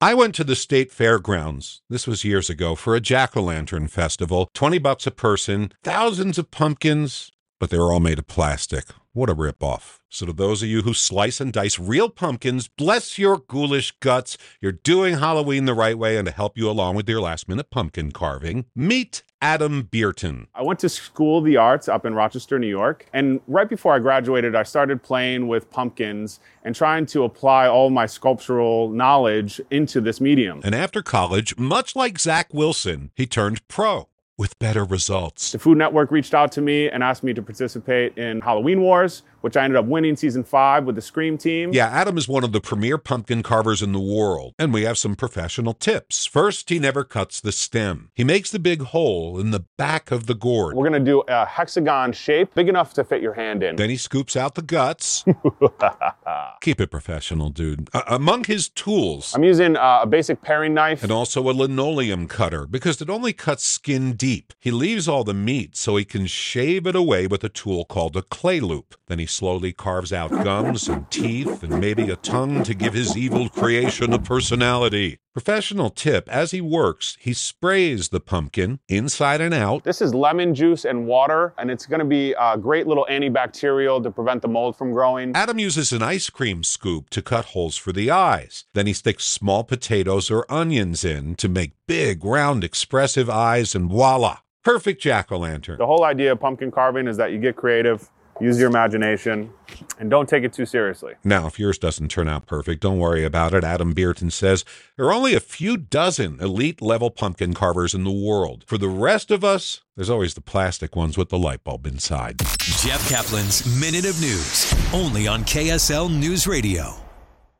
I went to the state fairgrounds. This was years ago for a jack o' lantern festival. 20 bucks a person, thousands of pumpkins, but they were all made of plastic. What a ripoff. So, to those of you who slice and dice real pumpkins, bless your ghoulish guts. You're doing Halloween the right way, and to help you along with your last minute pumpkin carving, meet Adam Bearton. I went to School of the Arts up in Rochester, New York. And right before I graduated, I started playing with pumpkins and trying to apply all my sculptural knowledge into this medium. And after college, much like Zach Wilson, he turned pro with better results. The Food Network reached out to me and asked me to participate in Halloween Wars, which I ended up winning season five with the Scream team. Yeah, Adam is one of the premier pumpkin carvers in the world, and we have some professional tips. First, he never cuts the stem. He makes the big hole in the back of the gourd. We're gonna do a hexagon shape, big enough to fit your hand in. Then he scoops out the guts. Keep it professional, dude. Uh, among his tools, I'm using uh, a basic paring knife. and also a linoleum cutter because it only cuts skin deep. He leaves all the meat so he can shave it away with a tool called a clay loop. Then he slowly carves out gums and teeth and maybe a tongue to give his evil creation a personality. Professional tip as he works, he sprays the pumpkin inside and out. This is lemon juice and water, and it's gonna be a great little antibacterial to prevent the mold from growing. Adam uses an ice cream scoop to cut holes for the eyes. Then he sticks small potatoes or onions in to make big, round, expressive eyes, and voila! Perfect jack o' lantern. The whole idea of pumpkin carving is that you get creative, use your imagination, and don't take it too seriously. Now, if yours doesn't turn out perfect, don't worry about it. Adam Beerton says there are only a few dozen elite level pumpkin carvers in the world. For the rest of us, there's always the plastic ones with the light bulb inside. Jeff Kaplan's Minute of News, only on KSL News Radio.